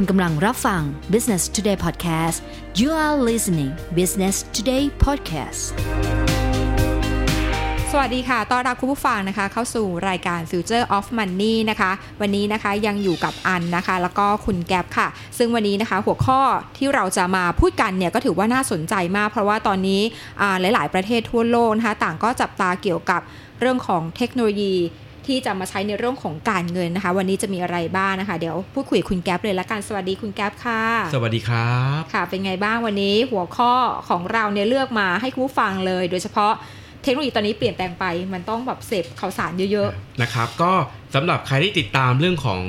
คุณกำลังรับฟัง Business Today Podcast you are listening Business Today Podcast สวัสดีค่ะ ต้อนรับคุณผู้ฟังนะคะ เข้าสู่รายการ Future of Money นะคะ วันนี้นะคะยังอยู่กับอันนะคะ แล้วก็คุณแก๊ปค่ะ ซึ่งวันนี้นะคะหัวข้อที่เราจะมาพูดกันเนี่ยก็ถือว่าน่าสนใจมาก เพราะว่าตอนนี้หลาย ๆ ประเทศทั่วโลกนะคะ ต่างก็จับตาเกี่ยวกับเรื่องของเทคโนโลยี ที่จะมาใช้ในเรื่องของการเงินนะคะ วันนี้จะมีอะไรบ้างนะคะ เดี๋ยวพูดคุยกับคุณแก๊ปเลยละกันสวัสดีคุณแก๊ปค่ะ สวัสดีครับค่ะ เป็นไงบ้างวันนี้หัวข้อของเราเนี่ยเลือกมาให้คุณผู้ฟังเลย โดยเฉพาะเทคโนโลยีตอนนี้เปลี่ยนแปลงไปมันต้องแบบเสพข่าวสารเยอะนะครับก็สำหรับใครที่ติดตามเรื่องของ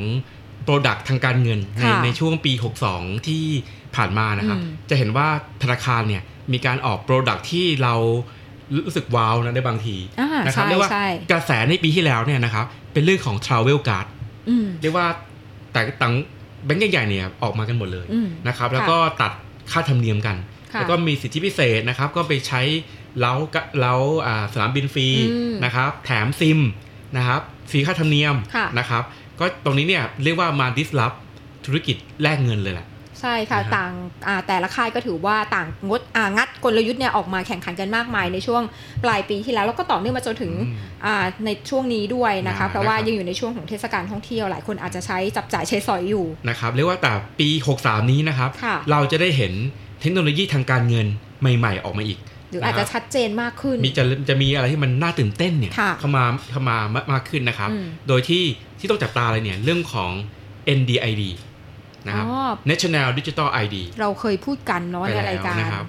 product ทางการเงินในค่ะในช่วงปี 62 ที่ผ่านมานะครับอืมจะเห็นว่าธนาคารเนี่ยมีการออก product ที่เรา รู้สึกว้าวนะในบางทีอ่านะครับใช่เรียกว่าใช่กระแสในปีที่แล้วเนี่ยนะครับเป็นเรื่องของ Travel Card อืมเรียกว่าแต่ตังแบงก์ใหญ่ๆเนี่ยออกมากันหมดเลยอืมนะครับแล้วก็ตัดค่าธรรมเนียมกันค่ะแล้วก็มีสิทธิพิเศษนะครับ ก็ไปใช้เล้ากะเล้าอ่าสนามบินฟรีอืมนะครับ แถมซิมนะครับฟรีค่าธรรมเนียมค่ะนะครับ ก็ตรงนี้เนี่ยเรียกว่ามาดิสลอฟธุรกิจแลกเงินเลยแหละ ใช่ค่ะนะฮะต่างอ่าแต่ละค่ายก็ถือว่าต่างงดอ่างัดกลยุทธ์เนี่ยออกมาแข่งขันกันมากมายในช่วงปลายปีที่แล้วแล้วก็ต่อเนื่องมาจนถึงอืมอ่าในช่วงนี้ด้วยนะคะอ่าเพราะว่านะครับยังอยู่ในช่วงของเทศกาลท่องเที่ยวหลายคนอาจจะใช้จับจ่ายใช้สอยอยู่นะครับเรียกว่าแต่ปี 63 นี้นะครับค่ะเราจะได้เห็นเทคโนโลยีทางการเงินใหม่ ๆ ออกมาอีกหรืออาจจะชัดเจนมากขึ้น มีจะจะมีอะไรที่มันน่าตื่นเต้นเนี่ยค่ะเข้ามาเข้ามามามากขึ้นนะครับอืมโดยที่ที่ต้องจับตาเลยเนี่ยเรื่องของ NDID นะครับอ๋อ National Digital ID เราเคยพูดกันเนาะไปในแล้วรายการนะครับ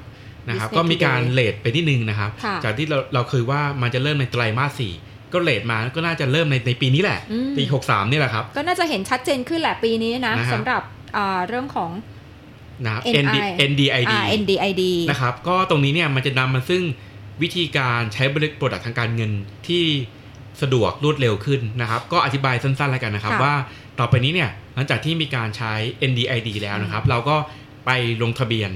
นะครับ Business ก็มีการ Today เลทไปที่หนึ่งนะครับค่ะจากที่เราเราเคยว่ามันจะเริ่มในไตรมาสสี่ก็เลทมาก็น่าจะเริ่มในในปีนี้แหละอืมปี 63 นี่แหละครับ ก็น่าจะเห็นชัดเจนขึ้นแหละปีนี้นะนะครับสำหรับอ่าเรื่องของนะครับ NI NDID อ่า NDID นะครับก็ตรงนี้เนี่ยมันจะนำมาซึ่งวิธีการใช้บริโปรดักทางการเงินที่สะดวกรวดเร็วขึ้นนะครับ ก็อธิบายสั้นๆแล้วกันนะครับค่ะว่าต่อไปนี้เนี่ยห ลังจากที่มีการใช้ NDID แล้วนะครับ เราก็ไปลงทะเบียน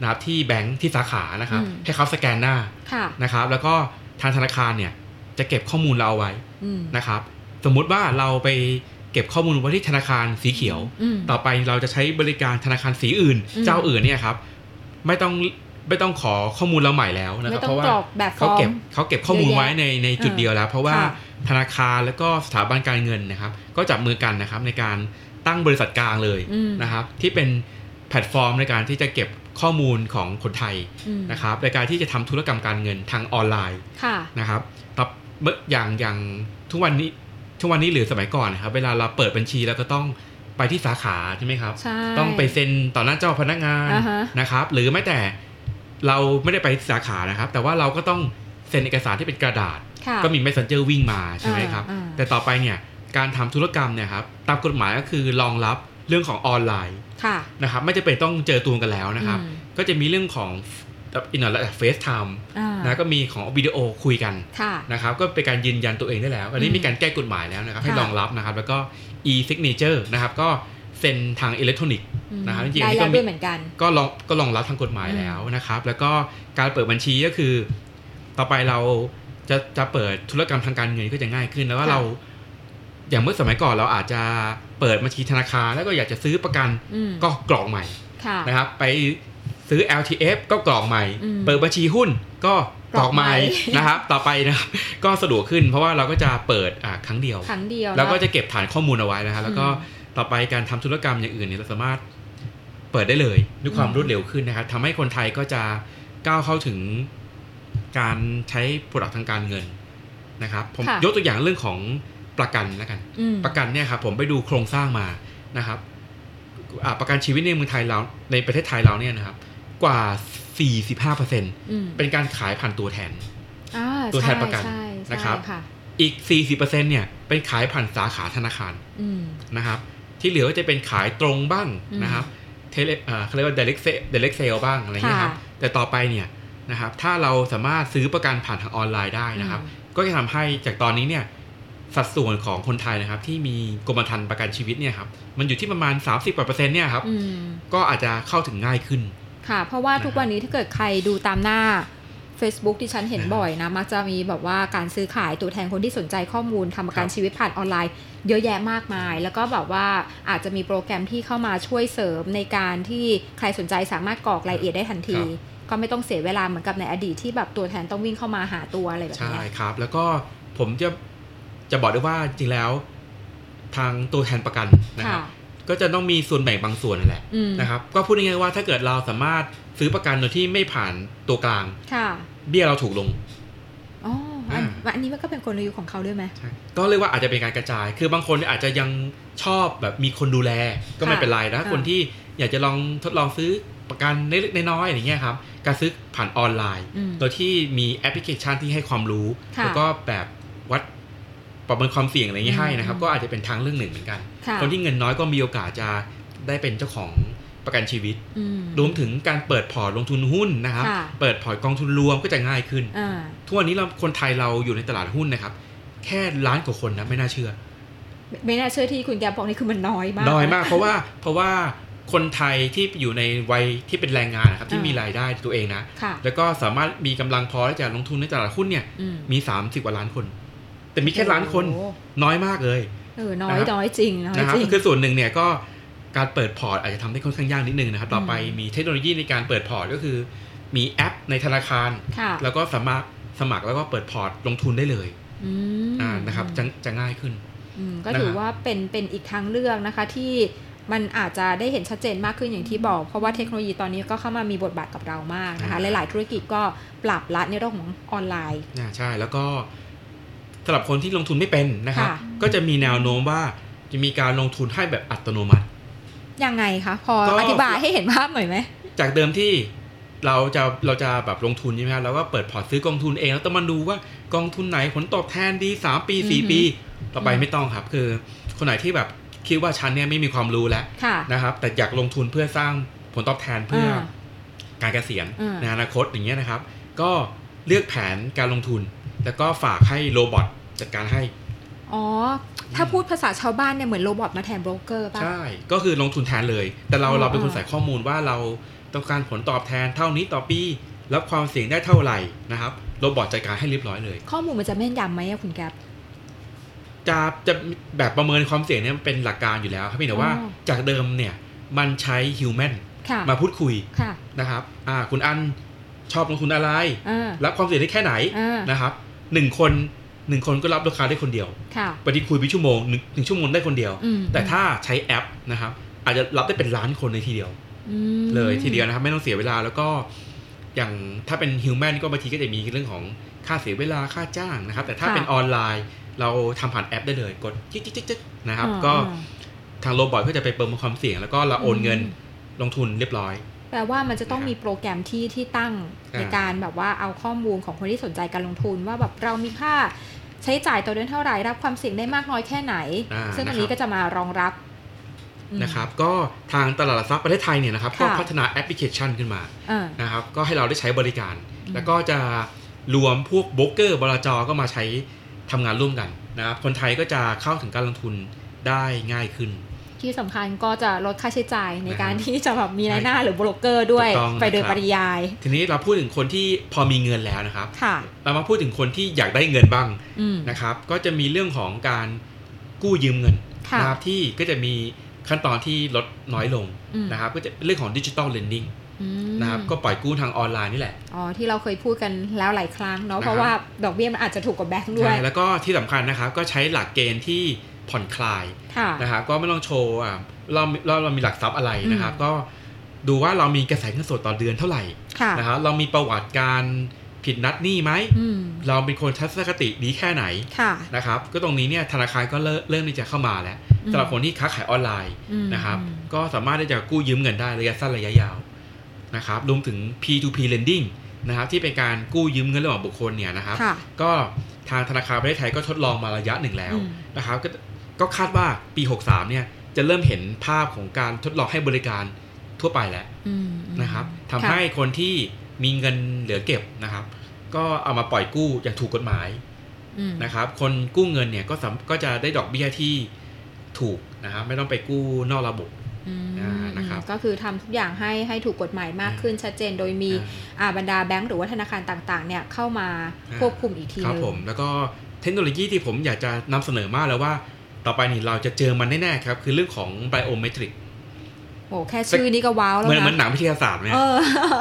นะครับที่แบงค์ที่สาขานะครับอืมให้เขาสแกนหน้าค่ะนะครับ แล้วก็ทางธนาคารเนี่ยจะเก็บข้อมูลเราเอาไว้อืมนะครับ สมมุติว่าเราไปเก็บข้อมูลไว้ที่ธนาคารสีเขียวอืมต่อไปเราจะใช้บริการธนาคารสีอื่นอืมเจ้าอื่นเนี่ยครับไม่ต้องไม่ต้องขอข้อมูลเราใหม่แล้วนะคไม่รับต้อเพงราะว่ากรอกแบบฟเขาอร์เก็บมเขาเก็บข้อมูลเยอะแยะไว้ในในจุดเออเดียวแล้ว เพราะว่าค่ะธนาคารแล้วก็สถาบันการเงินนะครับ ก็จับมือกันนะครับในการ ตั้งบริษัทกลางเลยอืมนะครับ ที่เป็นแพลตฟอร์มในการที่จะเก็บข้อมูลของคนไทยอืมนะครับในการที่จะทำธุรกรรมการเงินทางออนไลน์ค่ะนะครับต่อเมื่ออย่างอย่างทุกวันนี้ทุกวันนี้หรือสมัยก่อนนะครับ เวลาเราเปิดบัญชีเราก็ต้องไปที่สาขาใช่ไหมครับใช่ต้องไปเซ็นต่อหน้าเจ้าพนักงานอ่าฮะนะครับ หรือแม้แต่เราไม่ได้ไปสาขานะครับ แต่ว่าเราก็ต้องเซ็นเอกสารที่เป็นกระดาษค่ะก็มี messenger วิ่งมาใช่ไหมครับอ่าอ่าแต่ต่อไปเนี่ย การทำธุรกรรมเนี่ยครับตามกฎหมายก็คือรองรับเรื่องของออนไลน์ค่ะนะครับไม่จำเป็นต้องเจอตัวกันแล้วนะครับอืมก็จะมีเรื่องของอินเทอร์เน็ต FaceTime อ่านะก็มีของวิดีโอคุยกันค่ะนะครับก็เป็นการยืนยันตัวเองได้แล้ว อันนี้อืมมีการแก้กฎหมายแล้วนะครับให้ค่ะรองรับนะครับ แล้วก็ e-signature นะครับก็เซ็นทางอิเล็กทรอนิกส์อืมนะครับจริงๆได้อันนี้ก็แล้วมีด้วยเหมือนกันก็รองก็รองรับทางกฎหมายอืมแล้วนะครับ แล้วก็การเปิดบัญชีก็คือ ต่อไปเราจะจะเปิดธุรกรรมทางการเงินก็จะง่ายขึ้นแล้วว่าเรา อย่างเมื่อสมัยก่อนเราอาจจะเปิดบัญชีธนาคารแล้วก็อยากจะซื้อประกันอืมก็กรอกใหม่ค่ะนะครับไปซื้อ LTF ก็กรอกใหม่อืมเปิดบัญชีหุ้นก็กรอกใหม่กรอกใหม่นะครับต่อไปนะครับก็สะดวกขึ้น เพราะว่าเราก็จะเปิดอ่าครั้งเดียว ครั้งเดียว แล้วก็เนอจะเก็บฐานข้อมูลเอาไว้นะครับแล้วก็อืมต่อไปการทำธุรกรรมอย่างอื่นเนี่ยเราสามารถเปิดได้เลยด้วยความอืมรวดเร็วขึ้นนะครับทำให้คนไทยก็จะก้าวเข้าถึงการใช้ผลิตทางการเงินนะครับผมค่ะยกตัวอย่างเรื่องของ ประกันแล้วกันอืมประกันเนี่ยครับผมไปดูโครงสร้างมานะครับอ่าประกันชีวิตในเมืองไทยเราในประเทศไทยเราเนี่ยนะครับ กว่า 45%เอืมเป็นการขายผ่านตัวแทนอ่าตัวแทนประกันใช่ใช่นะครับใช่ค่ะอีก 40%เนี่ยเป็นขายผ่านสาขาธนาคารอืมนะครับ ที่เหลือก็จะเป็นขายตรงบ้างอืมนะครับเทเลเอ่อเขาเรียกว่า direct sale direct sale บ้างอะไรเงี้ยครับค่ะแต่ต่อไปเนี่ยนะครับถ้าเราสามารถซื้อประกันผ่านทางออนไลน์ได้นะครับอืมก็จะทำให้จากตอนนี้เนี่ย สัดส่วนของคนไทยนะครับ ที่มีกรมธรรม์ประกันชีวิตเนี่ยครับมันอยู่ที่ประมาณ 30กว่าเปอร์เซ็นต์เนี่ยครับอืมก็อาจจะเข้าถึงง่ายขึ้น ค่ะ เพราะว่านะครับทุกวันนี้ถ้าเกิดใครดูตามหน้า Facebook ที่ฉันเห็นอ่าบ่อยนะ มักจะมีแบบว่าการซื้อขายตัวแทนคนที่สนใจข้อมูลทำประกันครับชีวิตผ่านออนไลน์ เยอะแยะมากมาย แล้วก็แบบว่าอาจจะมีโปรแกรมที่เข้ามาช่วยเสริมในการที่ใครสนใจสามารถกรอกรายละเอียดได้ทันที ก็ไม่ต้องเสียเวลาเหมือนกับในอดีตที่แบบตัวแทนต้องวิ่งเข้ามาหาตัวอะไรแบบใช่เนี้ยครับ แล้วก็ผมจะ จะบอกได้ว่าจริงแล้วทางตัวแทนประกันนะครับก็จะต้องมีส่วนแบ่งบางส่วนนั่นแหละอืมนะครับ ก็พูดง่ายๆว่าถ้าเกิดเราสามารถซื้อประกันโดยที่ไม่ผ่านตัวกลางค่ะเบี้ยเราถูกลงอ๋ออันอ่าอันนี้มันก็เป็นกลยุทธ์ของเขาด้วยไหมใช่ก็เรียกว่าอาจจะเป็นการกระจาย คือบางคนเนี่ยอาจจะยังชอบแบบมีคนดูแล ก็ไม่ค่ะเป็นไรนะค่ะคนที่อยากจะลองทดลองซื้อประกันเล็กๆน้อยๆอย่างเงี้ยครับการซื้อผ่านออนไลน์อืมโดยที่มีแอปพลิเคชันที่ให้ความรู้ค่ะแล้วก็แบบวัด ประเมินความเสี่ยงอะไรอย่างเงี้ยให้นะครับอืมก็อาจจะเป็นทางเรื่องหนึ่งเหมือนกันค่ะคนที่เงินน้อยก็มีโอกาสจะได้เป็นเจ้าของประกันชีวิตอืมรวมถึงการเปิดพอร์ตลงทุนหุ้นนะครับค่ะเปิดพอร์ตกองทุนรวมก็จะง่ายขึ้นอ่าทุกวันนี้เราคนไทยเราอยู่ในตลาดหุ้นนะครับ แค่ล้านกว่าคนนะไม่น่าเชื่อ ไม่ไม่น่าเชื่อที่คุณแกบอกนี่คือมันน้อยมาก น้อยมากนะเพราะว่าเพราะว่าคนไทยที่อยู่ในวัยที่เป็นแรงงานนะครับที่อ่ามีมีรายได้ตัวเองนะค่ะแล้วก็สามารถมีกำลังพอที่จะลงทุนในตลาดหุ้นเนี่ยอืมมี 30 กว่าล้านคน แต่มีแค่ล้านคนโอ้น้อยมากเลยเออน้อยนะครับน้อยจริงน้อยนะครับจริงคือส่วนหนึ่งเนี่ยก็การเปิดพอร์ตอาจจะทำได้ค่อนข้างยากนิดนึงนะครับ ต่อไปมีเทคโนโลยีในการเปิดพอร์ตก็คือ มีแอปในธนาคารค่ะแล้วก็สามารถสมัครแล้วก็เปิดพอร์ตลงทุนได้เลยอืมอ่านะครับจะจะง่ายขึ้นอืมก็นะครับถือว่าเป็นเป็นอีกทางเลือกนะคะที่มันอาจจะได้เห็นชัดเจนมากขึ้นอย่างที่บอก เพราะว่าเทคโนโลยีตอนนี้ก็เข้ามามีบทบาทกับเรามากนะคะอ่าหลาย ๆ ธุรกิจก็ปรับละในเรื่องของออนไลน์อ่าใช่แล้วก็ สำหรับคนที่ลงทุนไม่เป็นนะครับค่ะก็จะมีแนวโน้มว่าจะมีการลงทุนให้แบบอัตโนมัติ ยังไงคะ พอก็อธิบายให้เห็นภาพหน่อยไหม จากเดิมที่เราจะเราจะแบบลงทุนใช่ไหมครับเราก็เปิดพอร์ตซื้อกองทุนเองแล้วต้องมาดูว่ากองทุนไหนผลตอบแทนดีสามปีสี่อือฮึปี ต่อไปอืมไม่ต้องครับ คือคนไหนที่แบบคิดว่าฉันเนี่ยไม่มีความรู้แล้วค่ะนะครับ แต่อยากลงทุนเพื่อสร้างผลตอบแทนเพื่ออาการเกษียณอ่าในอนาคตอย่างเงี้ยนะครับ ก็เลือกแผนการลงทุน แล้วก็ฝากให้โรบอทจัดการให้ อ๋อ ถ้าพูดภาษาชาวบ้านเนี่ยเหมือน robot มาแทนโบรกเกอร์ป่ะ ใช่ ก็คือลงทุนแทนเลย แต่เราอ๋อเราเป็นคนอ่าใส่ข้อมูลว่าเราต้องการผลตอบแทนเท่านี้ต่อปี รับความเสี่ยงได้เท่าไหร่นะครับ robot จัดการให้เรียบร้อยเลย ข้อมูลมันจะแม่นยำไหมอะคุณแก๊ปจะจะแบบประเมินความเสี่ยงเนี่ยมันเป็นหลักการอยู่แล้วครับพี่แต่ว่าอ๋อจากเดิมเนี่ยมันใช้ human ค่ะมาพูดคุยค่ะนะครับ อ่า คุณอันชอบลงทุนอะไรอ่ารับความเสี่ยงได้แค่ไหนอ่านะครับ หนึ่งคนหนึ่งคนก็รับลูกค้าได้คนเดียวค่ะปฏิคุยไปชั่วโมงหนึ่งหนึ่งชั่วโมงได้คนเดียวอืมแต่ถ้าใช้แอปนะครับ อาจจะรับได้เป็นล้านคนในทีเดียวอืมเลยทีเดียวนะครับ ไม่ต้องเสียเวลาแล้วก็ อย่างถ้าเป็นฮิวแมนก็บางทีก็จะมีเรื่องของค่าเสียเวลาค่าจ้างนะครับ แต่ถ้าค่ะเป็นออนไลน์ เราทำผ่านแอปได้เลย กดจิ๊กจิ๊กจิ๊กจิ๊กนะครับอ่าก็อ่าทางโรบอทก็จะไปประเมินความเสี่ยง แล้วก็เราโอนเงินอืมลงทุนเรียบร้อย แปลว่ามันจะต้องนะครับมีโปรแกรมที่ที่ตั้งอ่าในการแบบว่าเอาข้อมูลของคนที่สนใจการลงทุน ว่าแบบเรามีค่าใช้จ่ายต่อเดือนเท่าไหร่รับความเสี่ยงได้มากน้อยแค่ไหนอ่าซึ่งอันนะครับนี้ก็จะมารองรับอืมนะครับก็ทางตลาดหลักทรัพย์ประเทศไทยเนี่ยนะครับก็ค่ะพัฒนาแอปพลิเคชันขึ้นมาอ่านะครับก็ให้เราได้ใช้บริการอืมแล้วก็จะรวมพวกโบรกเกอร์บลจก็มาใช้ทำงานร่วมกันนะครับคนไทยก็จะเข้าถึงการลงทุนได้ง่ายขึ้น ที่สำคัญก็จะลดค่าใช้จ่ายในการนะครับที่จะแบบมีนายหน้าหรือโบรกเกอร์ด้วยถูกต้องไปโดยนะครับปริยาย ทีนี้เราพูดถึงคนที่พอมีเงินแล้วนะครับค่ะเรามาพูดถึงคนที่อยากได้เงินบ้างอืมนะครับ ก็จะมีเรื่องของการกู้ยืมเงินค่ะนะครับที่ก็จะมีขั้นตอนที่ลดน้อยลงอืมนะครับ ก็จะเป็นเรื่องของดิจิ t a ลเลนดิ้งอืมนะครับก็ปล่อยกู้ทางออนไลน์นี่แหละอ๋อที่เราเคยพูดกันแล้วหลายครั้งเนาะนะครับเพราะว่าดอกเบี้ยมันอาจจะถูกกว่าแบงค์ด้วยใช่แล้วก็ที่สำคัญนะครับก็ใช้หลักเกณฑ์ที่ ผ่อนคลายค่ะนะครับก็ไม่ต้องโชว์อะเราเราเรามีหลักทรัพย์อะไรนะครับอืมก็ดูว่าเรามีกระแสเงินสดต่อเดือนเท่าไหร่ค่ะนะครับเรามีประวัติการผิดนัดหนี้ไหมอืมเราเป็นคนทัศนคติดีแค่ไหนค่ะนะครับ ก็ตรงนี้เนี่ยธนาคารก็เริ่มเริ่มที่จะเข้ามาแล้วอืมสำหรับคนที่ค้าขายออนไลน์อืมนะครับอืมก็สามารถที่จะกู้ยืมเงินได้ระยะสั้นระยะยาวนะครับรวมถึง P2P lending นะครับที่เป็นการกู้ยืมเงินระหว่างบุคคลเนี่ยนะครับค่ะก็ทางธนาคารประเทศไทยก็ทดลองมาระยะหนึ่งแล้วอืมนะครับ ก็ก็คาดว่าปี 63เนี่ยจะเริ่มเห็นภาพของการทดลองให้บริการทั่วไปแล้วอืมอืมนะครับทำค่ะให้คนที่มีเงินเหลือเก็บนะครับ ก็เอามาปล่อยกู้อย่างถูกกฎหมายอืมนะครับ คนกู้เงินเนี่ยก็สามก็จะได้ดอกเบี้ยที่ถูกนะครับ ไม่ต้องไปกู้นอกระบบอืมอ่านะครับก็คือทำทุกอย่างให้ให้ถูกกฎหมายมากขึ้นชัดเจน โดยมีอ่าบรรดาแบงก์หรือว่าธนาคารต่างๆเนี่ยเข้ามาอ่าควบคุมอีกทีครับหนึงผมแล้วก็เทคโนโลยีที่ผมอยากจะนำเสนอมากแล้วว่า ต่อไปนี่เราจะเจอมันแน่ๆครับ คือเรื่องของไบโอเมตริกโอ้แค่ชื่อนี้ก็ว้าวแล้วเหมือนนะเหมือนหนังวิทยาศาสตร์ไหมเออ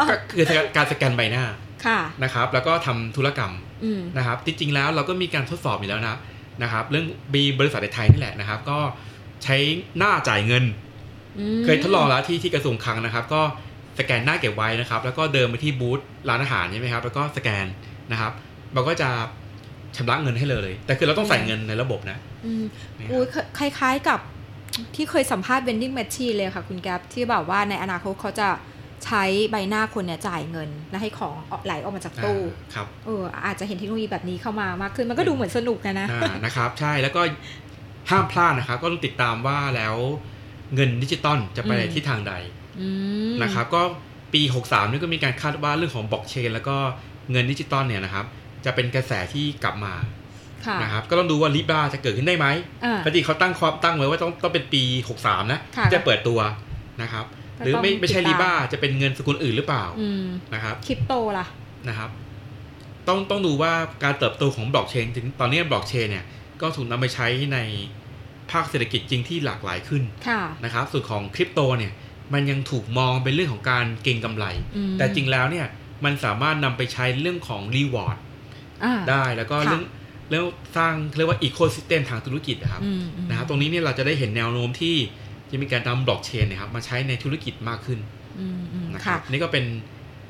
ก็คือการสแกนใบหน้าค่ะนะครับแล้วก็ทำธุรกรรมอืมนะครับจริงๆแล้วเราก็มีการทดสอบอยู่แล้วนะนะครับ เรื่องบีบริษัทในไทยนี่แหละนะครับ ก็ใช้หน้าจ่ายเงินอืมเคยทดลองแล้วที่ที่กระทรวงคลังนะครับ ก็สแกนหน้าเก็บไว้นะครับ แล้วก็เดินไปที่บูธร้านอาหารใช่ไหมครับ แล้วก็สแกนนะครับเราก็จะ ชำระเงินให้เลย แต่คือเราต้องใส่เงินในระบบนะอืมนะครับอุ้ยคล้าย ๆกับที่เคยสัมภาษณ์ vending machine เลยค่ะคุณแก๊ปที่แบบว่าในอนาคตเขาจะใช้ใบหน้าคนเนี่ยจ่ายเงิน แล้วให้ของไหลออกมาจากตู้อ่าครับเอออาจจะเห็นเทคโนโลยีแบบนี้เข้ามามากขึ้นมันก็ดูเหมือนสนุกนะนะอ่านะครับ ใช่แล้วก็ห้ามพลาดนะครับ ก็ต้องติดตามว่าแล้วเงินดิจิตอลจะไปในอืมทิศทางใดอืมนะครับ ก็ปี 63นี่ก็มีการคาดว่าเรื่องของบล็อกเชน แล้วก็เงินดิจิตอลเนี่ยนะครับ จะเป็นกระแสที่กลับมาค่ะนะครับก็ต้องดูว่า Libra จะเกิดขึ้นได้ไหมอ่าปกติเขาตั้งความตั้งไว้ว่าต้องต้องเป็นปี 63 นะค่ะจะเปิดตัวนะครับก็หรือไม่ต้องไม่ใช่ติดตาม Libra จะเป็นเงินสกุลอื่นหรือเปล่าอืมนะครับคริปโตล่ะนะครับ ต้องต้องดูว่าการเติบโตของบล็อกเชนถึงตอนนี้บล็อกเชนเนี่ยก็ถูกนำไปใช้ในภาคเศรษฐกิจจริงที่หลากหลายขึ้นค่ะนะครับ ส่วนของคริปโตเนี่ย มันยังถูกมองเป็นเรื่องของการเก็งกำไรอืมแต่จริงแล้วเนี่ยมันสามารถนำไปใช้เรื่องของ reward อ่า ได้ แล้วก็ค่ะเรื่องเรื่องสร้างเรียกว่า ecosystem ทางธุรกิจนะครับอืมอืมนะครับตรงนี้เนี่ยเราจะได้เห็นแนวโน้มที่จะมีการนำบล็อกเชนเนะครับมาใช้ในธุรกิจมากขึ้นอืมอืมนะคค่ะรับนี่ก็เป็น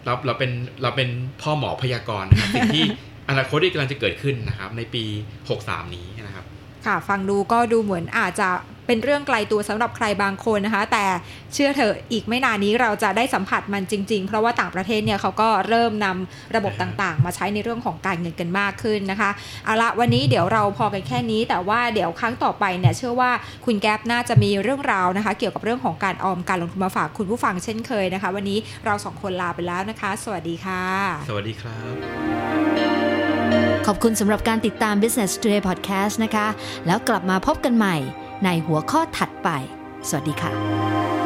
เราเราเป็นเราเป็นพ่อหมอพยากรณ์นะครับสิ่งที่อนาคตที่กำลังจะเกิดขึ้นนะครับในปี 63 นี้นะครับค่ะฟังดูก็ดูเหมือนอาจจะ เป็นเรื่องไกลตัวสำหรับใครบางคนนะคะ แต่เชื่อเถอะอีกไม่นานนี้เราจะได้สัมผัสมันจริง ๆ เพราะว่าต่างประเทศเนี่ยเขาก็เริ่มนำระบบต่างๆ มาใช้ในเรื่องของการเงินกันมากขึ้นนะคะเอาละวันนี้เดี๋ยวเราพอกันแค่นี้ แต่ว่าเดี๋ยวครั้งต่อไปเนี่ยเชื่อว่าคุณแก๊ปน่าจะมีเรื่องราวนะคะ เกี่ยวกับเรื่องของการออมการลงทุนมาฝากคุณผู้ฟังเช่นเคยนะคะ วันนี้เราสองคนลาไปแล้วนะคะ สวัสดีค่ะ สวัสดีครับ ขอบคุณสำหรับการติดตาม Business Today Podcast นะคะ แล้วกลับมาพบกันใหม่ ในหัวข้อถัดไป สวัสดีค่ะ